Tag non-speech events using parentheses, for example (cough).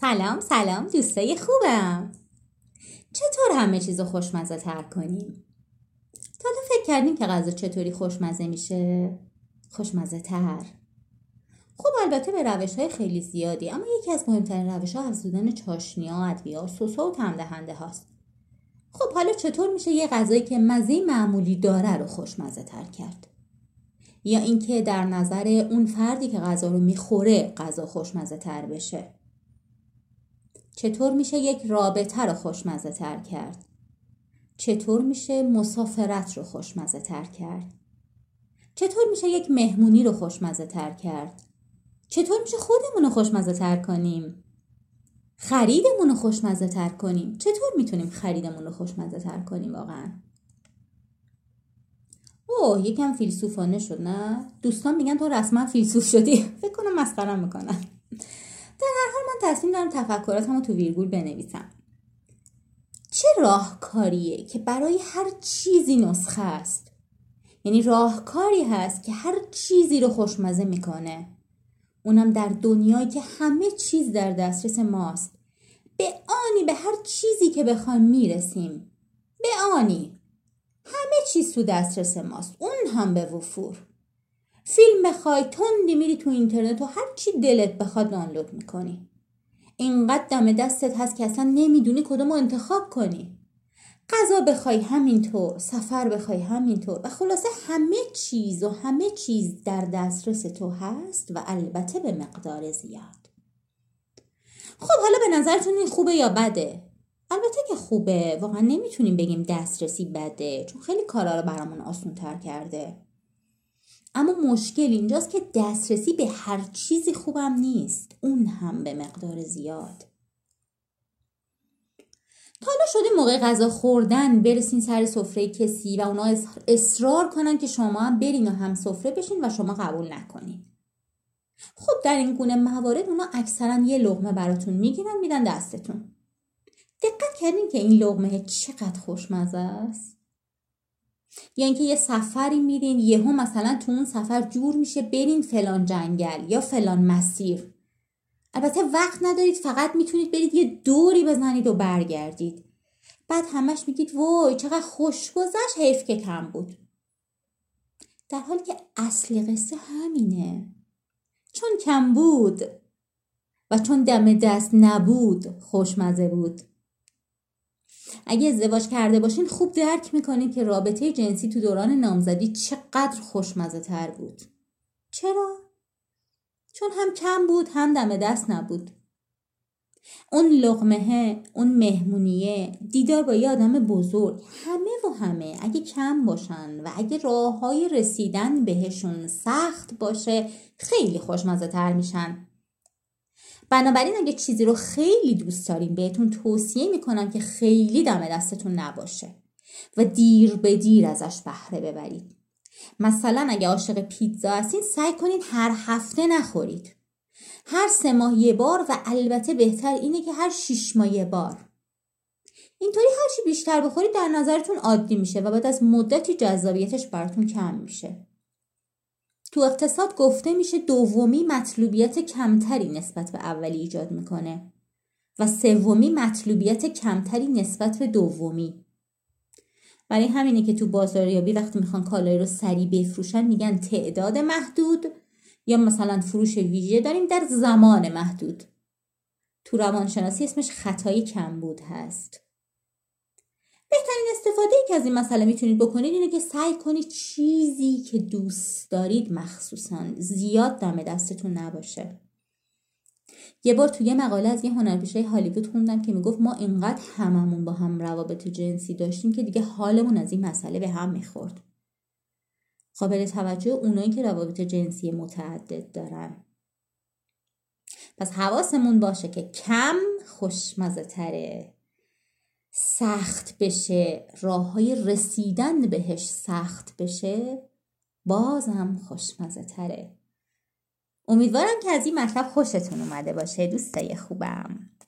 سلام سلام دوستای خوبم. چطور همه چیزو خوشمزه تر کنیم؟ تا فکر کردیم که غذا چطوری خوشمزه میشه؟ خوشمزه تر. خب البته به روش های خیلی زیادی اما یکی از مهمترین روش ها افزودن چاشنی ها ادویه سس و کم دهنده هاست. خب حالا چطور میشه یه غذایی که مزه معمولی داره رو خوشمزه تر کرد؟ یا اینکه در نظر اون فردی که غذا رو می‌خوره غذا خوشمزه تر بشه؟ چطور میشه یک رابطه رو خوشمزه تر کرد؟ چطور میشه مسافرت رو خوشمزه تر کرد؟ چطور میشه یک مهمونی رو خوشمزه تر کرد؟ چطور میشه خودمون رو خوشمزه تر کنیم؟ خریدمون رو خوشمزه تر کنیم؟ چطور می‌تونیم خریدمون رو خوشمزه تر کنیم واقعا؟ اوه یکم فیلسوفانه شد نه؟ دوستان میگن تو رسما فیلسوف شدی. (laughs) فکر کنم مسخرم می‌کنن. در هر حال من تصمیم دارم تفکراتم رو تو ویرگول بنویسم. چه راهکاریه که برای هر چیزی نسخه است؟ یعنی راهکاری هست که هر چیزی رو خوشمزه می‌کنه. اونم در دنیایی که همه چیز در دسترس ماست. به آنی به هر چیزی که بخوایم می‌رسیم. به آنی. همه چیز تو دسترس ماست. اون هم به وفور. فیلم بخوای تندی میری تو اینترنت و هر چی دلت بخواد دانلود می‌کنی. اینقدر دم دستت هست که اصلا نمی‌دونی کدوم انتخاب کنی. غذا بخوای همینطور سفر بخوای همینطور و خلاصه همه چیز و همه چیز در دسترس تو هست و البته به مقدار زیاد. خب حالا به نظرتون این خوبه یا بده؟ البته که خوبه. واقعا نمی‌تونیم بگیم دسترسی بده چون خیلی کارا رو برامون آسون تر کرده. اما مشکل اینجاست که دسترسی به هر چیزی خوبم نیست. اون هم به مقدار زیاد. تا حالا شده موقع غذا خوردن برسین سر سفره کسی و اونا اصرار کنن که شما هم برین و هم سفره بشین و شما قبول نکنین. خب در این گونه موارد اونا اکثرا یه لغمه براتون می‌گیرن میدن دستتون. دقت کردین که این لغمه چقدر خوشمزه است؟ یا اینکه یه سفری میرین یهو مثلا تو اون سفر جور میشه برین فلان جنگل یا فلان مسیر. البته وقت ندارید فقط می‌تونید برید یه دوری بزنید و برگردید. بعد همش میگید وای چقدر خوش گذشت حیف که کم بود. در حالی که اصل قصه همینه. چون کم بود و چون دم دست نبود خوشمزه بود. اگه ازدواج کرده باشین خوب درک می‌کنید که رابطه جنسی تو دوران نامزدی چقدر خوشمزه تر بود. چرا؟ چون هم کم بود هم دم دست نبود. اون لغمه اون مهمونیه دیدار با یه آدم بزرگ. همه و همه اگه کم باشن و اگه راه های رسیدن بهشون سخت باشه خیلی خوشمزه تر میشن. بنابراین اگه چیزی رو خیلی دوست داریم بهتون توصیه می‌کنم که خیلی دم دستتون نباشه و دیر به دیر ازش بهره ببرید. مثلا اگه عاشق پیتزا هستین سعی کنید هر هفته نخورید. هر سه ماه یه بار و البته بهتر اینه که هر شیش ماه یه بار. اینطوری هرچی بیشتر بخورید در نظرتون عادی میشه و بعد از مدتی جذابیتش براتون کم میشه. تو اقتصاد گفته میشه دومی مطلوبیت کمتری نسبت به اولی ایجاد می‌کنه و سومی مطلوبیت کمتری نسبت به دومی. برای همینه که تو بازاریابی وقتی می‌خوان کالایی رو سریع بفروشن میگن تعداد محدود یا مثلا فروش ویژه داریم در زمان محدود. تو روانشناسی اسمش خطای کمبود هست. بهترین استفاده ای که از این مسئله می‌تونید بکنید اینه که سعی کنید چیزی که دوست دارید مخصوصا زیاد دم دستتون نباشه. یه بار توی مقاله از یه هنرپیشه هالیوود خوندم که می‌گفت ما اینقدر هممون با هم روابط جنسی داشتیم که دیگه حالمون از این مسئله به هم می‌خورد. قابل توجه اونایی که روابط جنسی متعدد دارن. پس حواسمون باشه که کم خوشمزه تره سخت بشه راه های رسیدن بهش سخت بشه بازم خوشمزه تره امیدوارم که از این مطلب خوشتون اومده باشه دوستای خوبم.